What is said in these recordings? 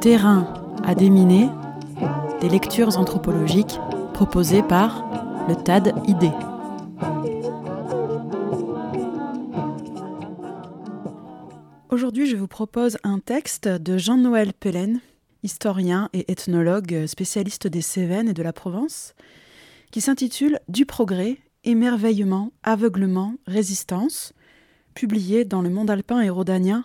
Terrain à déminer, des lectures anthropologiques proposées par le TAD ID. Aujourd'hui, je vous propose un texte de Jean-Noël Pellen, historien et ethnologue spécialiste des Cévennes et de la Provence, qui s'intitule Du progrès, émerveillement, aveuglement, résistance, publié dans Le Monde alpin et rhodanien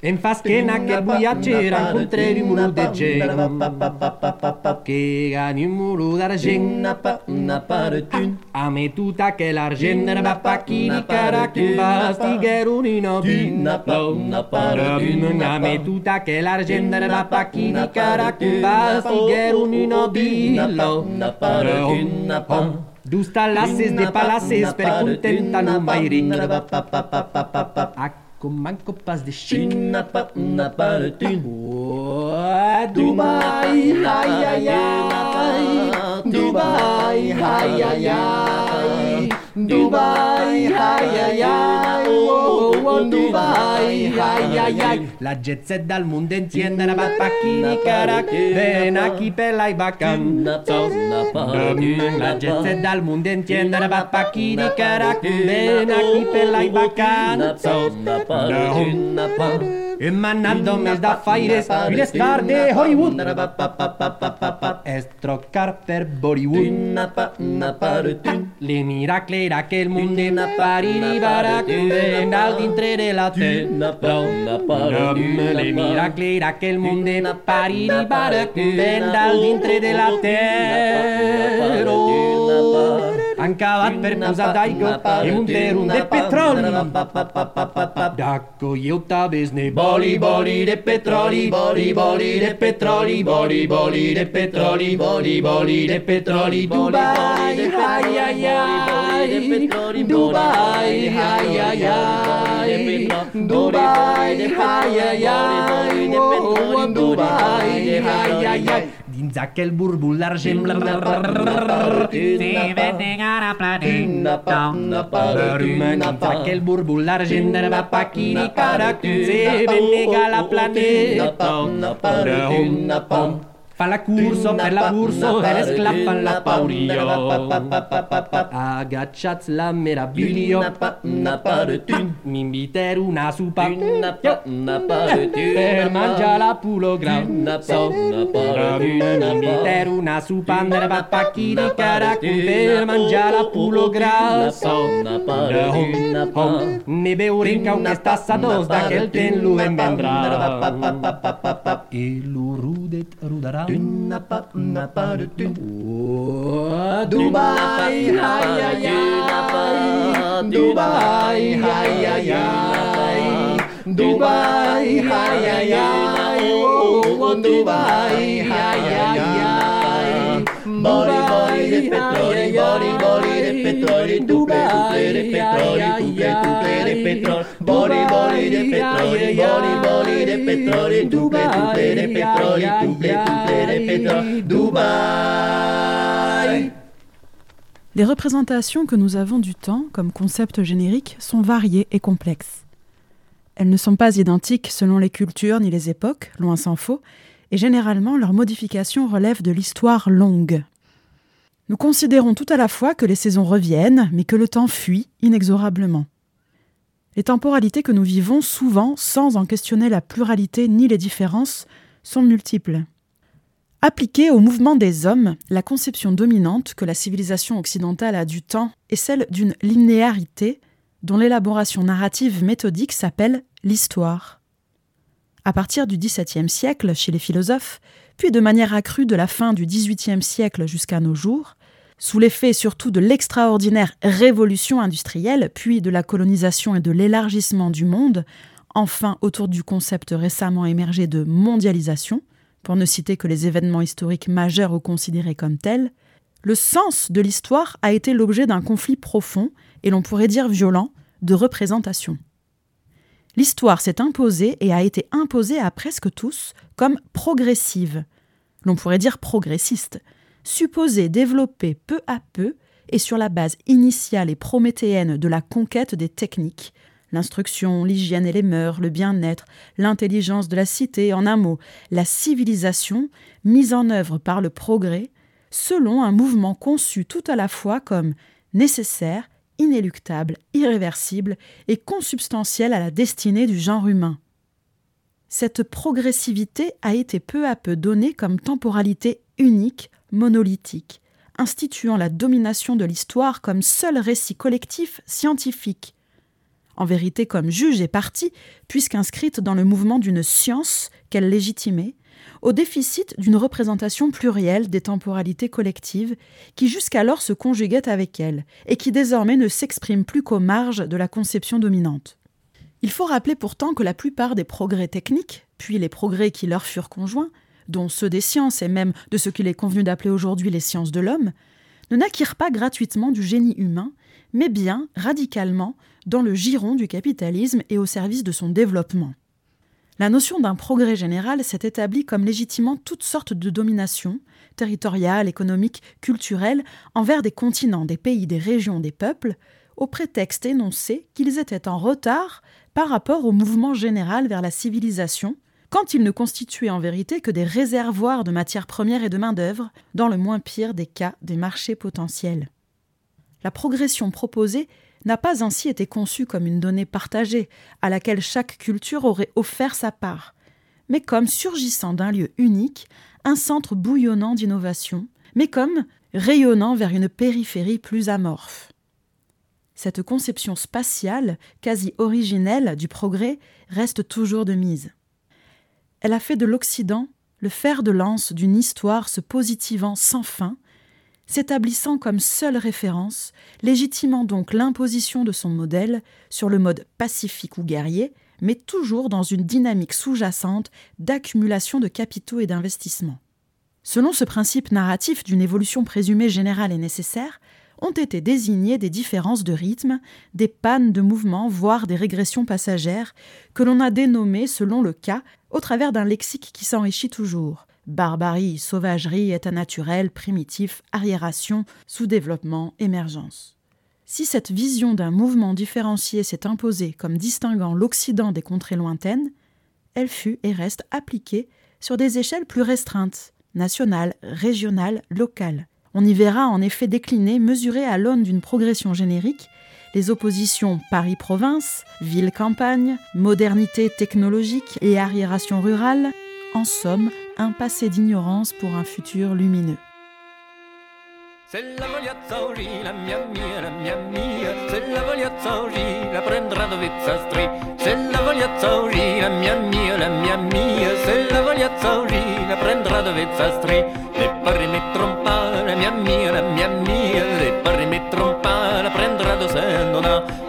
na pa En fas che naquel buiatge rencontré un muro de gent que gani un muro d'argent a me tot aquel argent va pa qui ni cara que va estiguer un inobi a me tot aquel argent va pa qui ni cara que va estiguer un inobi Dus talasses de palaces per contentar un mairic com manco pas de China pa na para tin Dubai ai ai ai Dubai ai ai ai Dubai ai ai ai oh, con Dubai, ay, ay, ay. La jet set dal mondo enciende, va pacchini caracchi, ven aquí pela y bacan. La jet set dal mondo enciende, va pacchini caracchi, ven aquí pela y bacan. Emanando mes da faires, vinestar de Hollywood. Estrocar per Bollywood. Li mira que aquell món de parir i baracuden al dintre de la terra. Li mira que aquell món de parir i baracuden al dintre de la terra. Han acabat per posar d'aigua i munter un de petroli. D'acco i ottaves ne boli, boli de petroli, boli, boli de petroli, boli, boli de petroli, boli, boli de petroli. Dubai, ai, ai, ai, Dubai, ai, ai, ai, Dubai, ai, ai, ai, Dubai, ai, ai, ai, dins aquell burbul d'argent si venen ara planeta dins aquell burbul d'argent de va pa qui ni cara si venen a la planeta fa la curso per la curso per esclappan la paurio agacciat la meraviglio. Mi inviter una supa. Er per mangiare la pulogram so mi inviter eh, oh, oh, una supa. Per mangiare la pulogram ne ne beurinca un stassa dos da che il ten lu vendrà. E lu rudet rudarà Dubai, hi, hi, hi. Dubai, hi, hi, hi. Dubai, hi, hi, hi. Oh, oh, Dubai, hi, hi, hi. Boli, boli de petroli, boli, boli de petroli, tuple, tuple de petroli, tuple, tuple de petroli, boli, boli de petroli, boli, boli de petroli, tuple, tuple de petroli, tuple, tuple de petroli, Dubai. Les représentations que nous avons du temps comme concept générique sont variées et complexes. Elles ne sont pas identiques selon les cultures ni les époques, loin s'en faut, et généralement leur modification relève de l'histoire longue. Nous considérons tout à la fois que les saisons reviennent, mais que le temps fuit inexorablement. Les temporalités que nous vivons, souvent sans en questionner la pluralité ni les différences, sont multiples. Appliquée au mouvement des hommes, la conception dominante que la civilisation occidentale a du temps est celle d'une linéarité dont l'élaboration narrative méthodique s'appelle l'histoire. À partir du XVIIe siècle, chez les philosophes, puis de manière accrue de la fin du XVIIIe siècle jusqu'à nos jours, sous l'effet surtout de l'extraordinaire révolution industrielle, puis de la colonisation et de l'élargissement du monde, enfin autour du concept récemment émergé de mondialisation, pour ne citer que les événements historiques majeurs ou considérés comme tels, le sens de l'histoire a été l'objet d'un conflit profond, et l'on pourrait dire violent, de représentation. L'histoire s'est imposée et a été imposée à presque tous comme progressive. L'on pourrait dire progressiste, supposée développer peu à peu et sur la base initiale et prométhéenne de la conquête des techniques, l'instruction, l'hygiène et les mœurs, le bien-être, l'intelligence de la cité, en un mot, la civilisation mise en œuvre par le progrès, selon un mouvement conçu tout à la fois comme nécessaire, inéluctable, irréversible et consubstantiel à la destinée du genre humain. Cette progressivité a été peu à peu donnée comme temporalité unique, monolithique, instituant la domination de l'histoire comme seul récit collectif scientifique, en vérité comme juge et partie, puisqu'inscrite dans le mouvement d'une science qu'elle légitimait, au déficit d'une représentation plurielle des temporalités collectives qui jusqu'alors se conjuguaient avec elle et qui désormais ne s'expriment plus qu'aux marges de la conception dominante. Il faut rappeler pourtant que la plupart des progrès techniques, puis les progrès qui leur furent conjoints, dont ceux des sciences et même de ce qu'il est convenu d'appeler aujourd'hui les sciences de l'homme, ne naquirent pas gratuitement du génie humain, mais bien radicalement dans le giron du capitalisme et au service de son développement. La notion d'un progrès général s'est établie comme légitimement toutes sortes de dominations, territoriales, économiques, culturelles, envers des continents, des pays, des régions, des peuples, au prétexte énoncé qu'ils étaient en retard par rapport au mouvement général vers la civilisation, quand ils ne constituaient en vérité que des réservoirs de matières premières et de main-d'œuvre, dans le moins pire des cas des marchés potentiels. La progression proposée n'a pas ainsi été conçue comme une donnée partagée, à laquelle chaque culture aurait offert sa part, mais comme surgissant d'un lieu unique, un centre bouillonnant d'innovation, mais comme rayonnant vers une périphérie plus amorphe. Cette conception spatiale, quasi originelle du progrès, reste toujours de mise. Elle a fait de l'Occident le fer de lance d'une histoire se positivant sans fin, s'établissant comme seule référence, légitimant donc l'imposition de son modèle sur le mode pacifique ou guerrier, mais toujours dans une dynamique sous-jacente d'accumulation de capitaux et d'investissements. Selon ce principe narratif d'une évolution présumée générale et nécessaire, ont été désignées des différences de rythme, des pannes de mouvement, voire des régressions passagères, que l'on a dénommées selon le cas, au travers d'un lexique qui s'enrichit toujours barbarie, sauvagerie, état naturel, primitif, arriération, sous-développement, émergence. Si cette vision d'un mouvement différencié s'est imposée comme distinguant l'Occident des contrées lointaines, elle fut et reste appliquée sur des échelles plus restreintes, nationales, régionales, locales. On y verra en effet décliner, mesurées à l'aune d'une progression générique, les oppositions Paris-Province, ville-campagne, modernité technologique et arriération rurale, en somme, un passé d'ignorance pour un futur lumineux. La la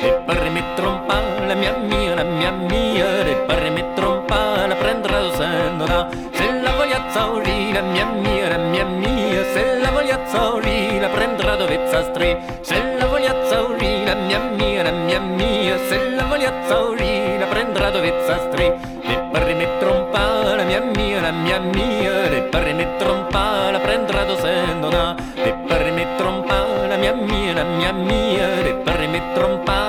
se la voglia zauri, la mia mia, la mia mia, se la voglia zauri, la prendrà dove zastri, le parri mi trompa, la mia mia, la mia mia, le parri mi trompa, la prendrà dove sendona, le parri mi trompa, la mia mia, la mia mia, le parri mi trompa,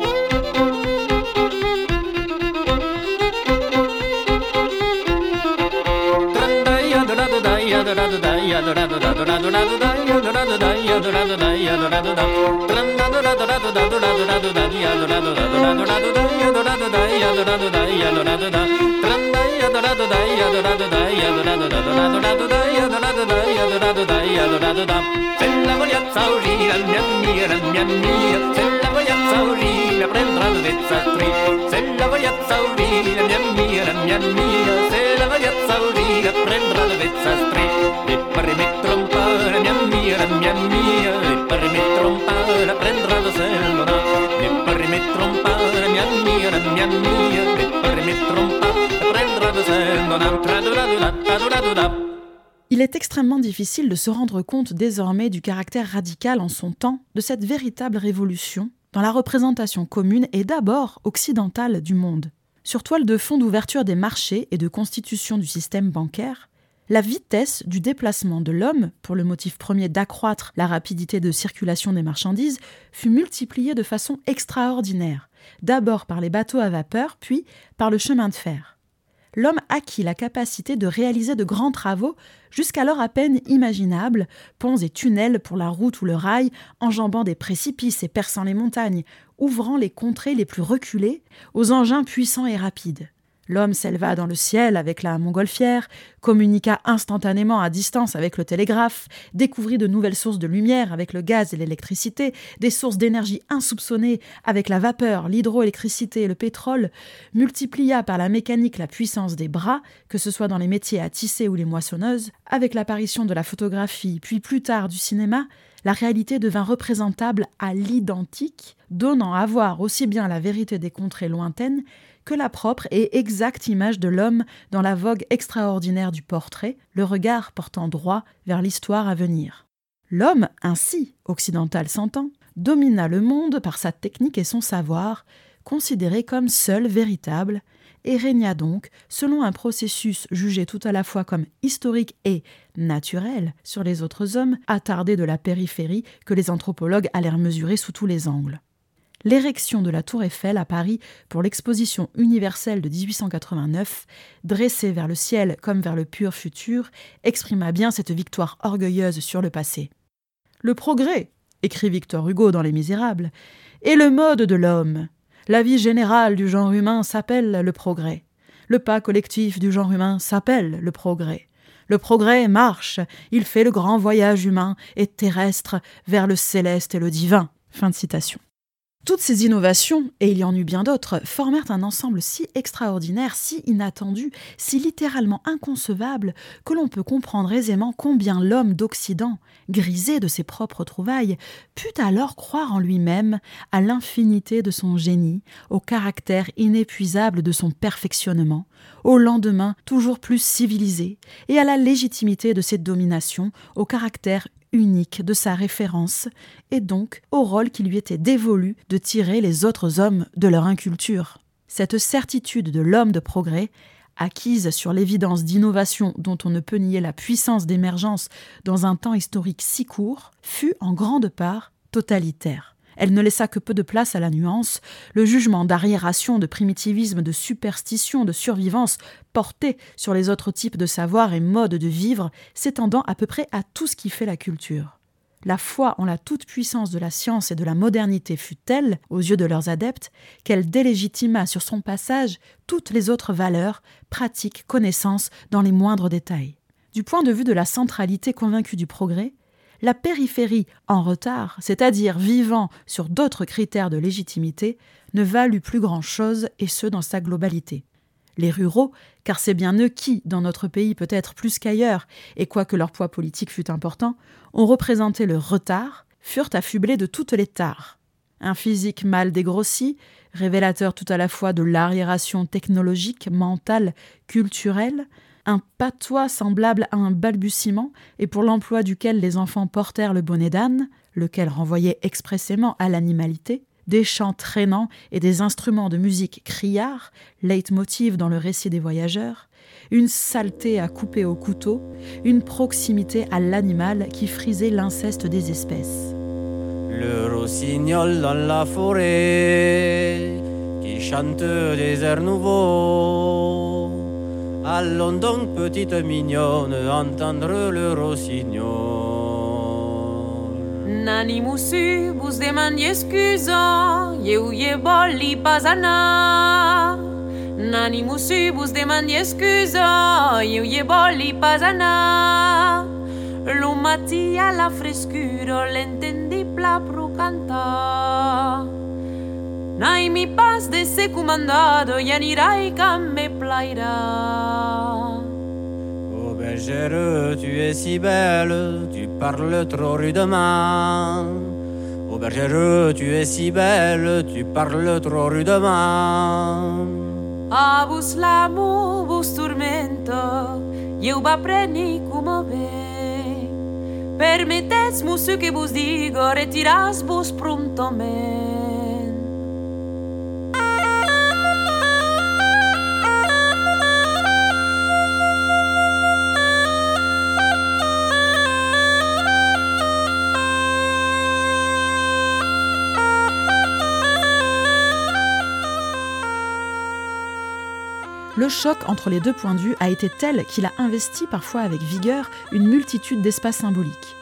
la voglia zaurire, mia mia, mia mia, Il est extrêmement difficile de se rendre compte désormais du caractère radical en son temps de cette véritable révolution dans la représentation commune et d'abord occidentale du monde. Sur toile de fond d'ouverture des marchés et de constitution du système bancaire, la vitesse du déplacement de l'homme, pour le motif premier d'accroître la rapidité de circulation des marchandises, fut multipliée de façon extraordinaire, d'abord par les bateaux à vapeur, puis par le chemin de fer l'homme acquit la capacité de réaliser de grands travaux jusqu'alors à peine imaginables, ponts et tunnels pour la route ou le rail, enjambant des précipices et perçant les montagnes, ouvrant les contrées les plus reculées aux engins puissants et rapides. L'homme s'éleva dans le ciel avec la montgolfière, communiqua instantanément à distance avec le télégraphe, découvrit de nouvelles sources de lumière avec le gaz et l'électricité, des sources d'énergie insoupçonnées avec la vapeur, l'hydroélectricité et le pétrole, multiplia par la mécanique la puissance des bras, que ce soit dans les métiers à tisser ou les moissonneuses, avec l'apparition de la photographie, puis plus tard du cinéma, la réalité devint représentable à l'identique, donnant à voir aussi bien la vérité des contrées lointaines que la propre et exacte image de l'homme dans la vogue extraordinaire du portrait, le regard portant droit vers l'histoire à venir. L'homme, ainsi, occidental s'entend, domina le monde par sa technique et son savoir, considéré comme seul véritable, et régna donc, selon un processus jugé tout à la fois comme historique et naturel sur les autres hommes, attardés de la périphérie que les anthropologues allèrent mesurer sous tous les angles l'érection de la tour Eiffel à Paris pour l'exposition universelle de 1889, dressée vers le ciel comme vers le pur futur, exprima bien cette victoire orgueilleuse sur le passé. Le progrès, écrit Victor Hugo dans Les Misérables, est le mode de l'homme. La vie générale du genre humain s'appelle le progrès. Le pas collectif du genre humain s'appelle le progrès. Le progrès marche, il fait le grand voyage humain et terrestre vers le céleste et le divin. Fin de citation. Toutes ces innovations, et il y en eut bien d'autres, formèrent un ensemble si extraordinaire, si inattendu, si littéralement inconcevable, que l'on peut comprendre aisément combien l'homme d'Occident, grisé de ses propres trouvailles, put alors croire en lui-même, à l'infinité de son génie, au caractère inépuisable de son perfectionnement, au lendemain toujours plus civilisé, et à la légitimité de ses dominations, au caractère unique de sa référence, et donc au rôle qui lui était dévolu de tirer les autres hommes de leur inculture. Cette certitude de l'homme de progrès, acquise sur l'évidence d'innovation dont on ne peut nier la puissance d'émergence dans un temps historique si court, fut en grande part totalitaire. Elle ne laissa que peu de place à la nuance, le jugement d'arriération, de primitivisme, de superstition, de survivance porté sur les autres types de savoir et modes de vivre, s'étendant à peu près à tout ce qui fait la culture. La foi en la toute-puissance de la science et de la modernité fut telle, aux yeux de leurs adeptes, qu'elle délégitima sur son passage toutes les autres valeurs, pratiques, connaissances dans les moindres détails. Du point de vue de la centralité convaincue du progrès, la périphérie en retard, c'est-à-dire vivant sur d'autres critères de légitimité, ne valut plus grand-chose, et ce dans sa globalité. Les ruraux, car c'est bien eux qui, dans notre pays peut-être plus qu'ailleurs, et quoique leur poids politique fût important, ont représenté le retard, furent affublés de toutes les tares. Un physique mal dégrossi, révélateur tout à la fois de l'arriération technologique, mentale, culturelle, un patois semblable à un balbutiement, et pour l'emploi duquel les enfants portèrent le bonnet d'âne, lequel renvoyait expressément à l'animalité, des chants traînants et des instruments de musique criards, leitmotiv dans le récit des voyageurs, une saleté à couper au couteau, une proximité à l'animal qui frisait l'inceste des espèces. Le rossignol dans la forêt qui chante des airs nouveaux Allons donc, petite mignonne, entendre le rossignol. Nani moussu, vous demandez excuse, ye ou ye boli pas anna. Nani moussu, vous demandez excuse, ye ou ye boli pas anna. L'on la frescure, l'entendit pla pro cantar. Nai mi pas de se comandado, yanirai cam me plaira. Oh bergère, tu es si belle, tu parles trop rudement. Oh bergère, tu es si belle, tu parles trop rudement. Abus l'amu, bus turmento, eu va preni come ve. Permettez-mu ce que vos digo, retiras vos prontament. Le choc entre les deux points de vue a été tel qu'il a investi parfois avec vigueur une multitude d'espaces symboliques.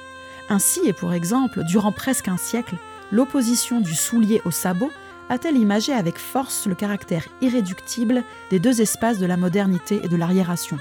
Ainsi, et pour exemple, durant presque un siècle, l'opposition du soulier au sabot a-t-elle imagé avec force le caractère irréductible des deux espaces de la modernité et de l'arriération.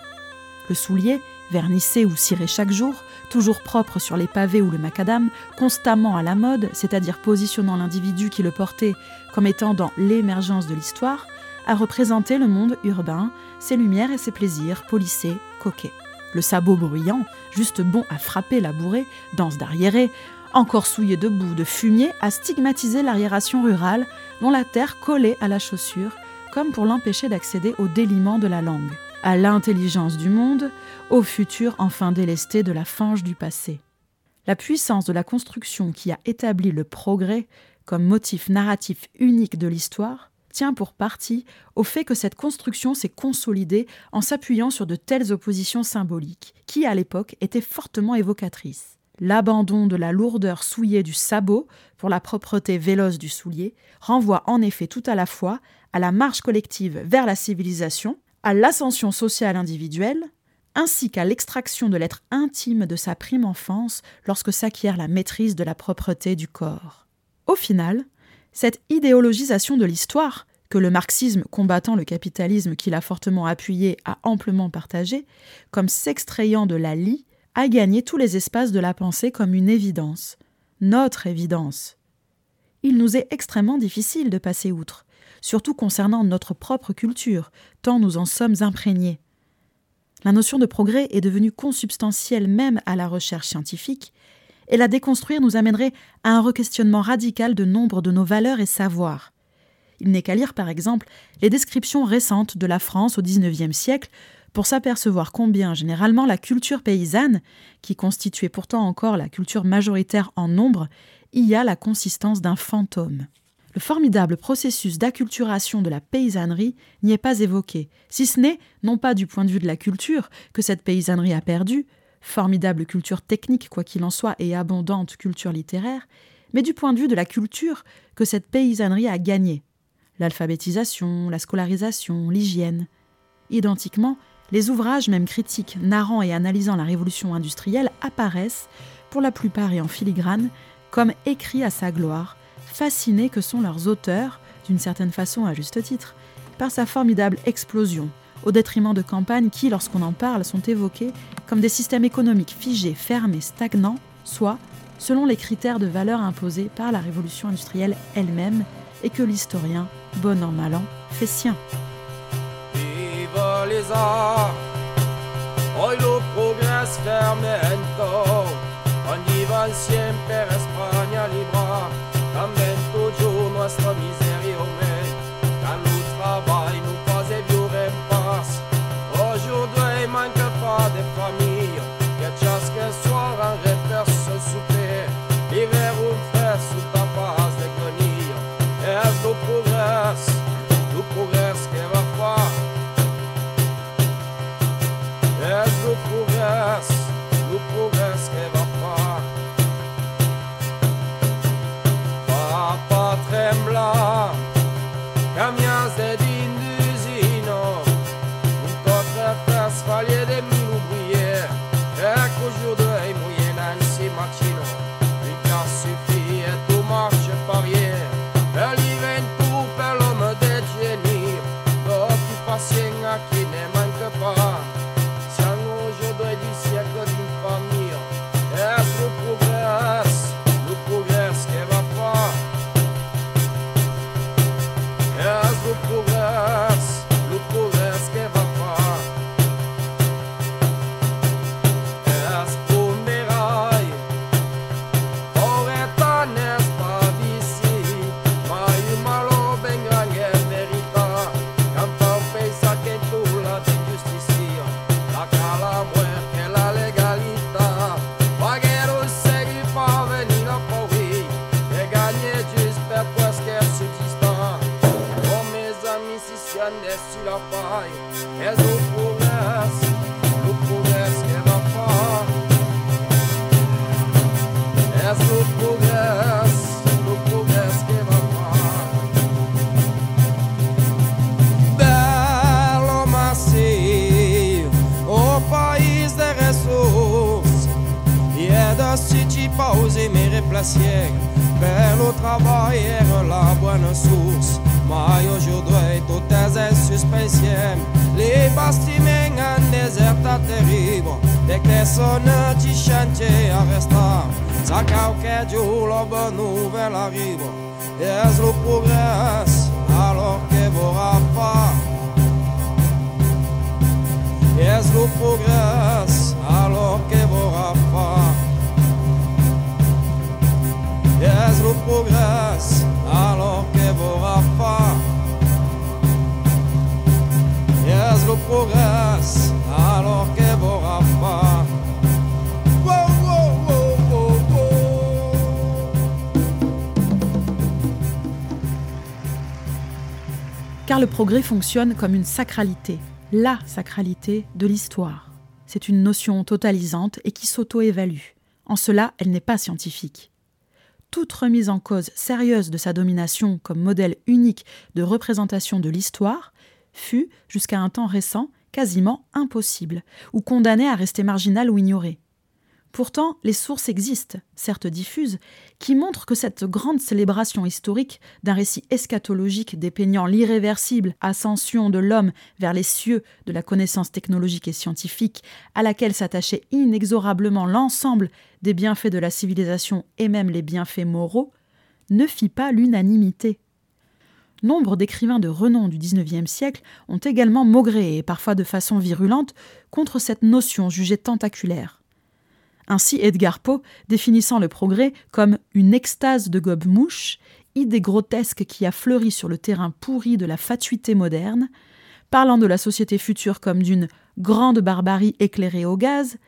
Le soulier, vernissé ou ciré chaque jour, toujours propre sur les pavés ou le macadam, constamment à la mode, c'est-à-dire positionnant l'individu qui le portait comme étant dans l'émergence de l'histoire, a représenté le monde urbain, ses lumières et ses plaisirs polissés, coquets. Le sabot bruyant, juste bon à frapper la bourrée, danse d'arriéré, encore souillé de boue, de fumier, a stigmatisé l'arriération rurale dont la terre collait à la chaussure, comme pour l'empêcher d'accéder au déliement de la langue, à l'intelligence du monde, au futur enfin délesté de la fange du passé. La puissance de la construction qui a établi le progrès comme motif narratif unique de l'histoire tient pour partie au fait que cette construction s'est consolidée en s'appuyant sur de telles oppositions symboliques, qui à l'époque étaient fortement évocatrices. L'abandon de la lourdeur souillée du sabot pour la propreté véloce du soulier renvoie en effet tout à la fois à la marche collective vers la civilisation, à l'ascension sociale individuelle, ainsi qu'à l'extraction de l'être intime de sa prime enfance lorsque s'acquiert la maîtrise de la propreté du corps. Au final, cette idéologisation de l'histoire, que le marxisme combattant le capitalisme qu'il a fortement appuyé a amplement partagé, comme s'extrayant de la lie, a gagné tous les espaces de la pensée comme une évidence, notre évidence. Il nous est extrêmement difficile de passer outre, surtout concernant notre propre culture, tant nous en sommes imprégnés. La notion de progrès est devenue consubstantielle même à la recherche scientifique, et la déconstruire nous amènerait à un requestionnement radical de nombre de nos valeurs et savoirs. Il n'est qu'à lire par exemple les descriptions récentes de la France au XIXe siècle pour s'apercevoir combien généralement la culture paysanne, qui constituait pourtant encore la culture majoritaire en nombre, y a la consistance d'un fantôme. Le formidable processus d'acculturation de la paysannerie n'y est pas évoqué, si ce n'est, non pas du point de vue de la culture, que cette paysannerie a perdu, formidable culture technique quoi qu'il en soit et abondante culture littéraire, mais du point de vue de la culture que cette paysannerie a gagnée, l'alphabétisation, la scolarisation, l'hygiène. Identiquement, les ouvrages, même critiques, narrant et analysant la révolution industrielle, apparaissent, pour la plupart et en filigrane, comme écrits à sa gloire, fascinés que sont leurs auteurs, d'une certaine façon à juste titre, par sa formidable explosion, au détriment de campagnes qui, lorsqu'on en parle, sont évoquées comme des systèmes économiques figés, fermés, stagnants, soit selon les critères de valeur imposés par la révolution industrielle elle-même et que l'historien, bon an mal an, fait sien. Vive les arts, lo progres fermento, ogni van siempre España libra, camento yo nuestra miseria Celeste, ó Pai, és Sa qualquer jour la bonne nouvelle arrive Et le progresse alors que vorra pas Et le progresse alors que vorra pas Et le progresse alors que vorra pas Et le progresse Le progrès fonctionne comme une sacralité, la sacralité de l'histoire. C'est une notion totalisante et qui s'auto-évalue. En cela, elle n'est pas scientifique. Toute remise en cause sérieuse de sa domination comme modèle unique de représentation de l'histoire fut, jusqu'à un temps récent, quasiment impossible, ou condamnée à rester marginale ou ignorée. Pourtant, les sources existent, certes diffuses, qui montrent que cette grande célébration historique d'un récit eschatologique dépeignant l'irréversible ascension de l'homme vers les cieux de la connaissance technologique et scientifique, à laquelle s'attachait inexorablement l'ensemble des bienfaits de la civilisation et même les bienfaits moraux, ne fit pas l'unanimité. Nombre d'écrivains de renom du XIXe siècle ont également maugréé, et parfois de façon virulente, contre cette notion jugée tentaculaire. Ainsi Edgar Poe définissant le progrès comme une extase de gobe-mouche, idée grotesque qui a fleuri sur le terrain pourri de la fatuité moderne, parlant de la société future comme d'une grande barbarie éclairée au gaz,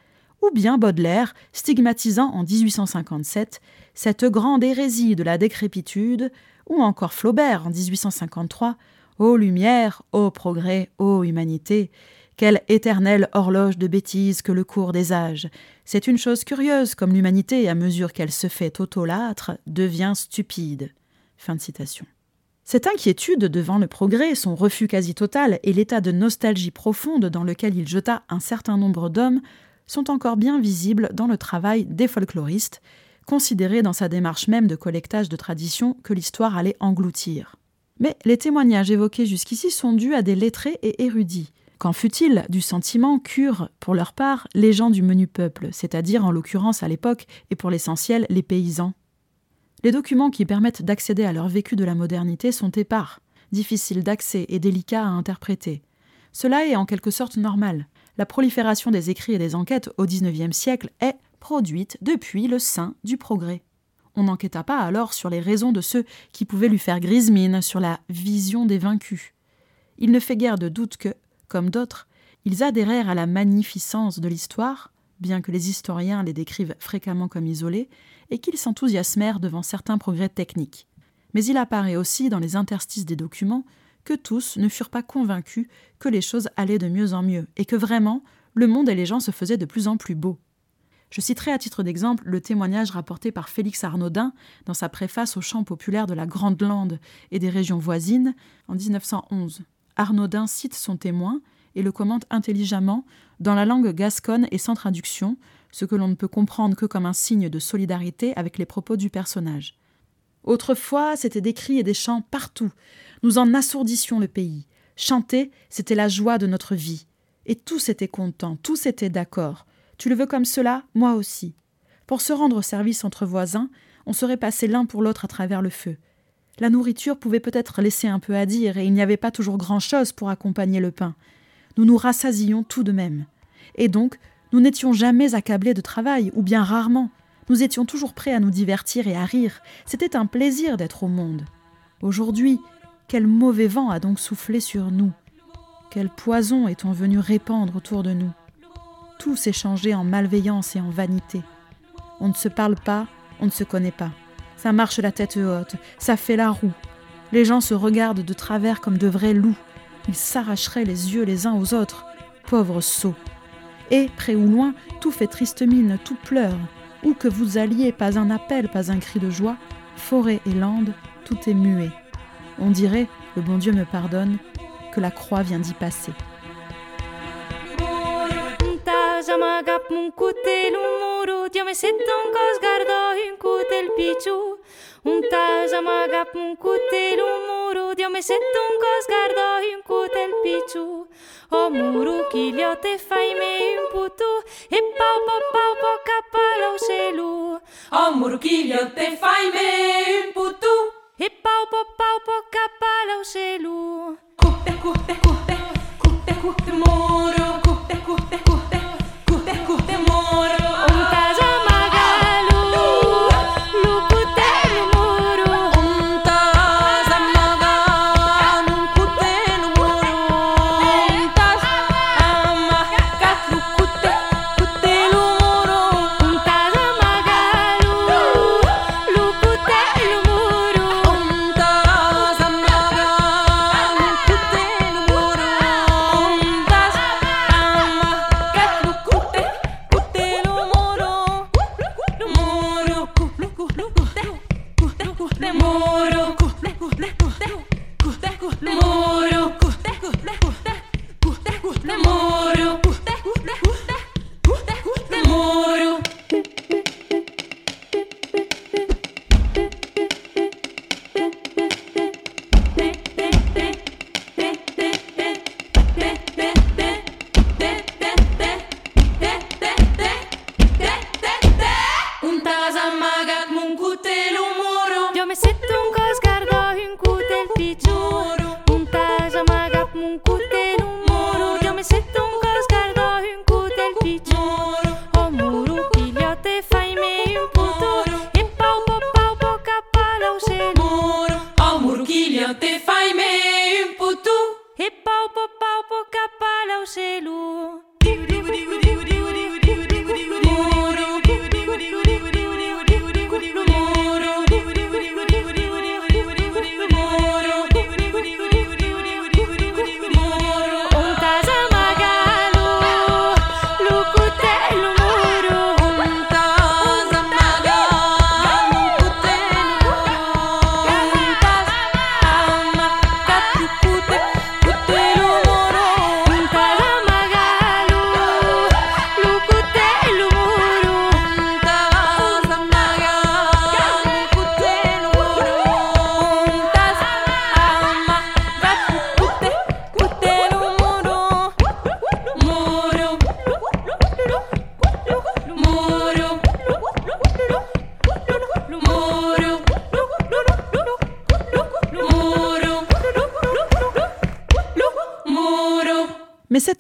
ou bien Baudelaire stigmatisant en 1857 cette grande hérésie de la décrépitude, ou encore Flaubert en 1853 Ô lumière, ô progrès, ô humanité, quelle éternelle horloge de bêtises que le cours des âges. C'est une chose curieuse comme l'humanité, à mesure qu'elle se fait autolâtre, devient stupide. Cette inquiétude devant le progrès, son refus quasi total et l'état de nostalgie profonde dans lequel il jeta un certain nombre d'hommes sont encore bien visibles dans le travail des folkloristes, considérés dans sa démarche même de collectage de traditions que l'histoire allait engloutir. Mais les témoignages évoqués jusqu'ici sont dus à des lettrés et érudits. Qu'en fut-il du sentiment qu'eurent, pour leur part, les gens du menu peuple, c'est-à-dire en l'occurrence à l'époque et pour l'essentiel les paysans? Les documents qui permettent d'accéder à leur vécu de la modernité sont épars, difficiles d'accès et délicats à interpréter. Cela est en quelque sorte normal. La prolifération des écrits et des enquêtes au XIXe siècle est produite depuis le sein du progrès. On n'enquêta pas alors sur les raisons de ceux qui pouvaient lui faire grise mine, sur la vision des vaincus. Il ne fait guère de doute que, comme d'autres, ils adhérèrent à la magnificence de l'histoire, bien que les historiens les décrivent fréquemment comme isolés, et qu'ils s'enthousiasmèrent devant certains progrès techniques. Mais il apparaît aussi dans les interstices des documents que tous ne furent pas convaincus que les choses allaient de mieux en mieux, et que vraiment le monde et les gens se faisaient de plus en plus beaux. Je citerai à titre d'exemple le témoignage rapporté par Félix Arnaudin dans sa préface au chant populaire de la Grande Lande et des régions voisines en 1911. Arnaudin cite son témoin et le commente intelligemment dans la langue gasconne et sans traduction, ce que l'on ne peut comprendre que comme un signe de solidarité avec les propos du personnage. Autrefois, c'était des cris et des chants partout. Nous en assourdissions le pays. Chanter, c'était la joie de notre vie. Et tous étaient contents, tous étaient d'accord. Tu le veux comme cela, moi aussi. Pour se rendre service entre voisins, on serait passé l'un pour l'autre à travers le feu. La nourriture pouvait peut-être laisser un peu à dire, et il n'y avait pas toujours grand-chose pour accompagner le pain. Nous nous rassasillions tout de même. Et donc, nous n'étions jamais accablés de travail, ou bien rarement. Nous étions toujours prêts à nous divertir et à rire. C'était un plaisir d'être au monde. Aujourd'hui, quel mauvais vent a donc soufflé sur nous Quel poison est-on venu répandre autour de nous Tout s'est changé en malveillance et en vanité. On ne se parle pas, on ne se connaît pas. Ça marche la tête haute, ça fait la roue. Les gens se regardent de travers comme de vrais loups. Ils s'arracheraient les yeux les uns aux autres. Pauvres sots. Et, près ou loin, tout fait triste mine, tout pleure. Où que vous alliez, pas un appel, pas un cri de joie, forêt et lande, tout est muet. On dirait, le bon Dieu me pardonne, que la croix vient d'y passer. Sama gap mun kutel un muru Dio me setton cos gardo un kutel pichu. Un ta sama gap mun kutel un muru Dio me setton cos gardo un kutel pichu. O muru kilio te fai me un putu E pau pau pau pau capalo selu O muru kilio te fai me un putu E pau pau pau pau capalo selu Kutte kutte kutte Kutte kutte muru Kutte kutte kutte. usted es. Cutel, cutel,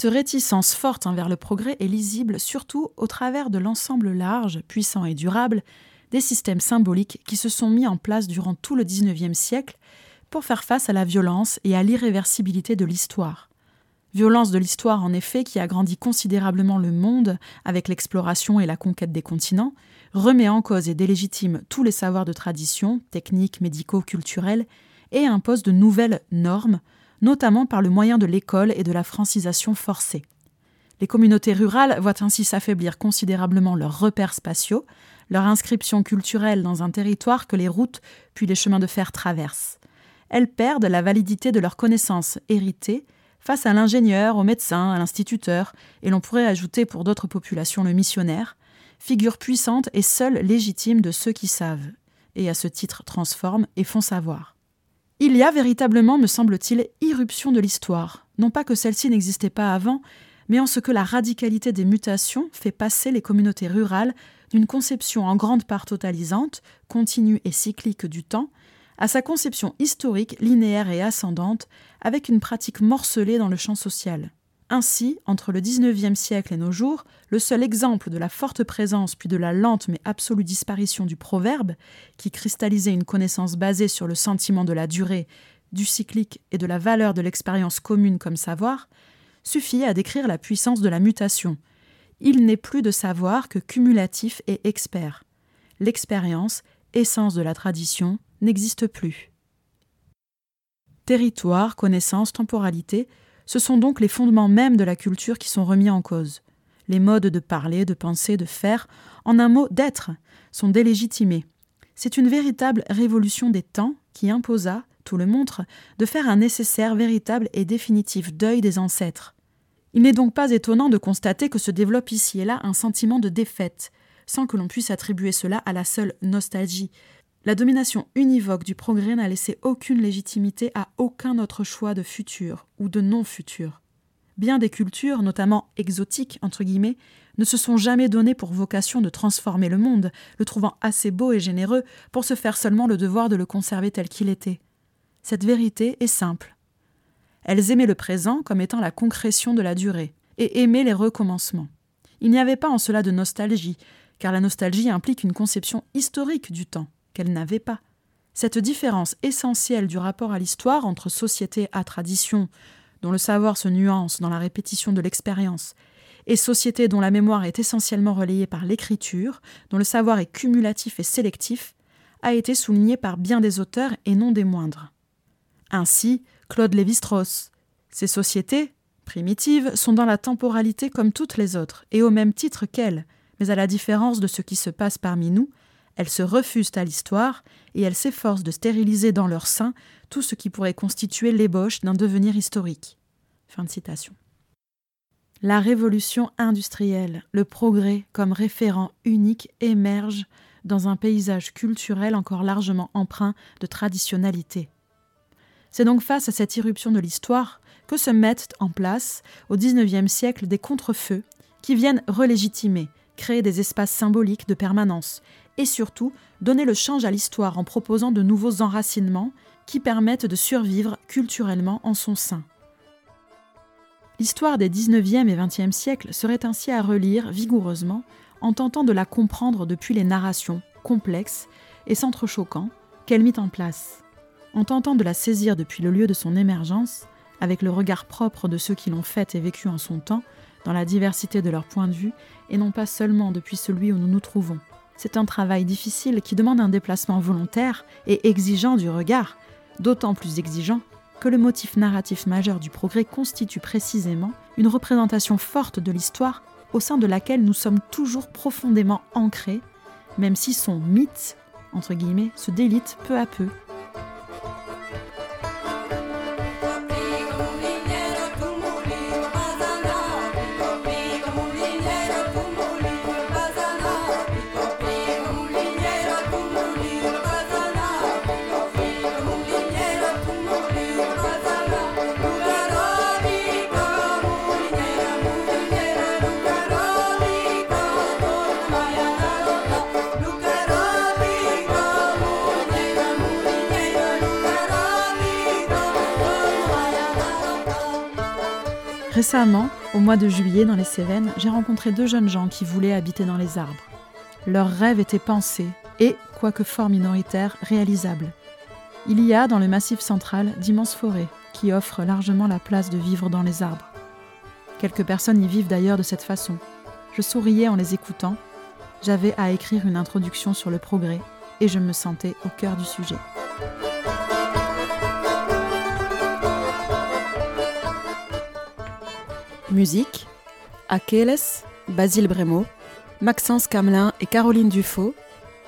cette réticence forte envers le progrès est lisible surtout au travers de l'ensemble large, puissant et durable des systèmes symboliques qui se sont mis en place durant tout le XIXe siècle pour faire face à la violence et à l'irréversibilité de l'histoire. Violence de l'histoire, en effet, qui agrandit considérablement le monde avec l'exploration et la conquête des continents, remet en cause et délégitime tous les savoirs de tradition, techniques, médicaux, culturels, et impose de nouvelles normes, notamment par le moyen de l'école et de la francisation forcée. Les communautés rurales voient ainsi s'affaiblir considérablement leurs repères spatiaux, leur inscription culturelle dans un territoire que les routes puis les chemins de fer traversent. Elles perdent la validité de leurs connaissances héritées face à l'ingénieur, au médecin, à l'instituteur, et l'on pourrait ajouter pour d'autres populations le missionnaire, figure puissante et seule légitime de ceux qui savent, et à ce titre transforment et font savoir. Il y a véritablement, me semble-t-il, irruption de l'histoire, non pas que celle-ci n'existait pas avant, mais en ce que la radicalité des mutations fait passer les communautés rurales d'une conception en grande part totalisante, continue et cyclique du temps, à sa conception historique, linéaire et ascendante, avec une pratique morcelée dans le champ social. Ainsi, entre le XIXe siècle et nos jours, le seul exemple de la forte présence puis de la lente mais absolue disparition du proverbe, qui cristallisait une connaissance basée sur le sentiment de la durée, du cyclique et de la valeur de l'expérience commune comme savoir, suffit à décrire la puissance de la mutation. Il n'est plus de savoir que cumulatif et expert. L'expérience, essence de la tradition, n'existe plus. Territoire, connaissance, temporalité, ce sont donc les fondements mêmes de la culture qui sont remis en cause. Les modes de parler, de penser, de faire, en un mot d'être, sont délégitimés. C'est une véritable révolution des temps qui imposa, tout le montre, de faire un nécessaire, véritable et définitif deuil des ancêtres. Il n'est donc pas étonnant de constater que se développe ici et là un sentiment de défaite, sans que l'on puisse attribuer cela à la seule nostalgie. La domination univoque du progrès n'a laissé aucune légitimité à aucun autre choix de futur ou de non-futur. Bien des cultures, notamment exotiques, ne se sont jamais données pour vocation de transformer le monde, le trouvant assez beau et généreux pour se faire seulement le devoir de le conserver tel qu'il était. Cette vérité est simple. Elles aimaient le présent comme étant la concrétion de la durée, et aimaient les recommencements. Il n'y avait pas en cela de nostalgie, car la nostalgie implique une conception historique du temps, qu'elle n'avait pas. Cette différence essentielle du rapport à l'histoire entre société à tradition, dont le savoir se nuance dans la répétition de l'expérience, et société dont la mémoire est essentiellement relayée par l'écriture, dont le savoir est cumulatif et sélectif, a été soulignée par bien des auteurs et non des moindres. Ainsi, Claude Lévi-Strauss. Ces sociétés, primitives, sont dans la temporalité comme toutes les autres, et au même titre qu'elles, mais à la différence de ce qui se passe parmi nous, elles se refusent à l'histoire et elles s'efforcent de stériliser dans leur sein tout ce qui pourrait constituer l'ébauche d'un devenir historique. La révolution industrielle, le progrès comme référent unique émerge dans un paysage culturel encore largement empreint de traditionnalité. C'est donc face à cette irruption de l'histoire que se mettent en place, au XIXe siècle, des contrefeux qui viennent relégitimer, créer des espaces symboliques de permanence et surtout donner le change à l'histoire en proposant de nouveaux enracinements qui permettent de survivre culturellement en son sein. L'histoire des XIXe et XXe siècles serait ainsi à relire vigoureusement en tentant de la comprendre depuis les narrations complexes et s'entrechoquant qu'elle mit en place en tentant de la saisir depuis le lieu de son émergence, avec le regard propre de ceux qui l'ont faite et vécu en son temps, dans la diversité de leurs points de vue, et non pas seulement depuis celui où nous nous trouvons. C'est un travail difficile qui demande un déplacement volontaire et exigeant du regard, d'autant plus exigeant que le motif narratif majeur du progrès constitue précisément une représentation forte de l'histoire au sein de laquelle nous sommes toujours profondément ancrés, même si son mythe, entre guillemets, se délite peu à peu Récemment, au mois de juillet dans les Cévennes, j'ai rencontré deux jeunes gens qui voulaient habiter dans les arbres. Leur rêve était pensé et, quoique fort minoritaire, réalisable. Il y a dans le massif central d'immenses forêts qui offrent largement la place de vivre dans les arbres. Quelques personnes y vivent d'ailleurs de cette façon. Je souriais en les écoutant. J'avais à écrire une introduction sur le progrès et je me sentais au cœur du sujet. Musique Akeles, Basile Brémaud, Maxence Camelin et Caroline Dufaux,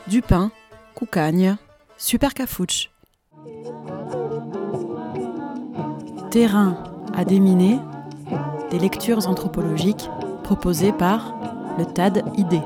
Dupin, Coucagne, Super Cafouche. Terrain à déminer, des lectures anthropologiques proposées par le TAD ID.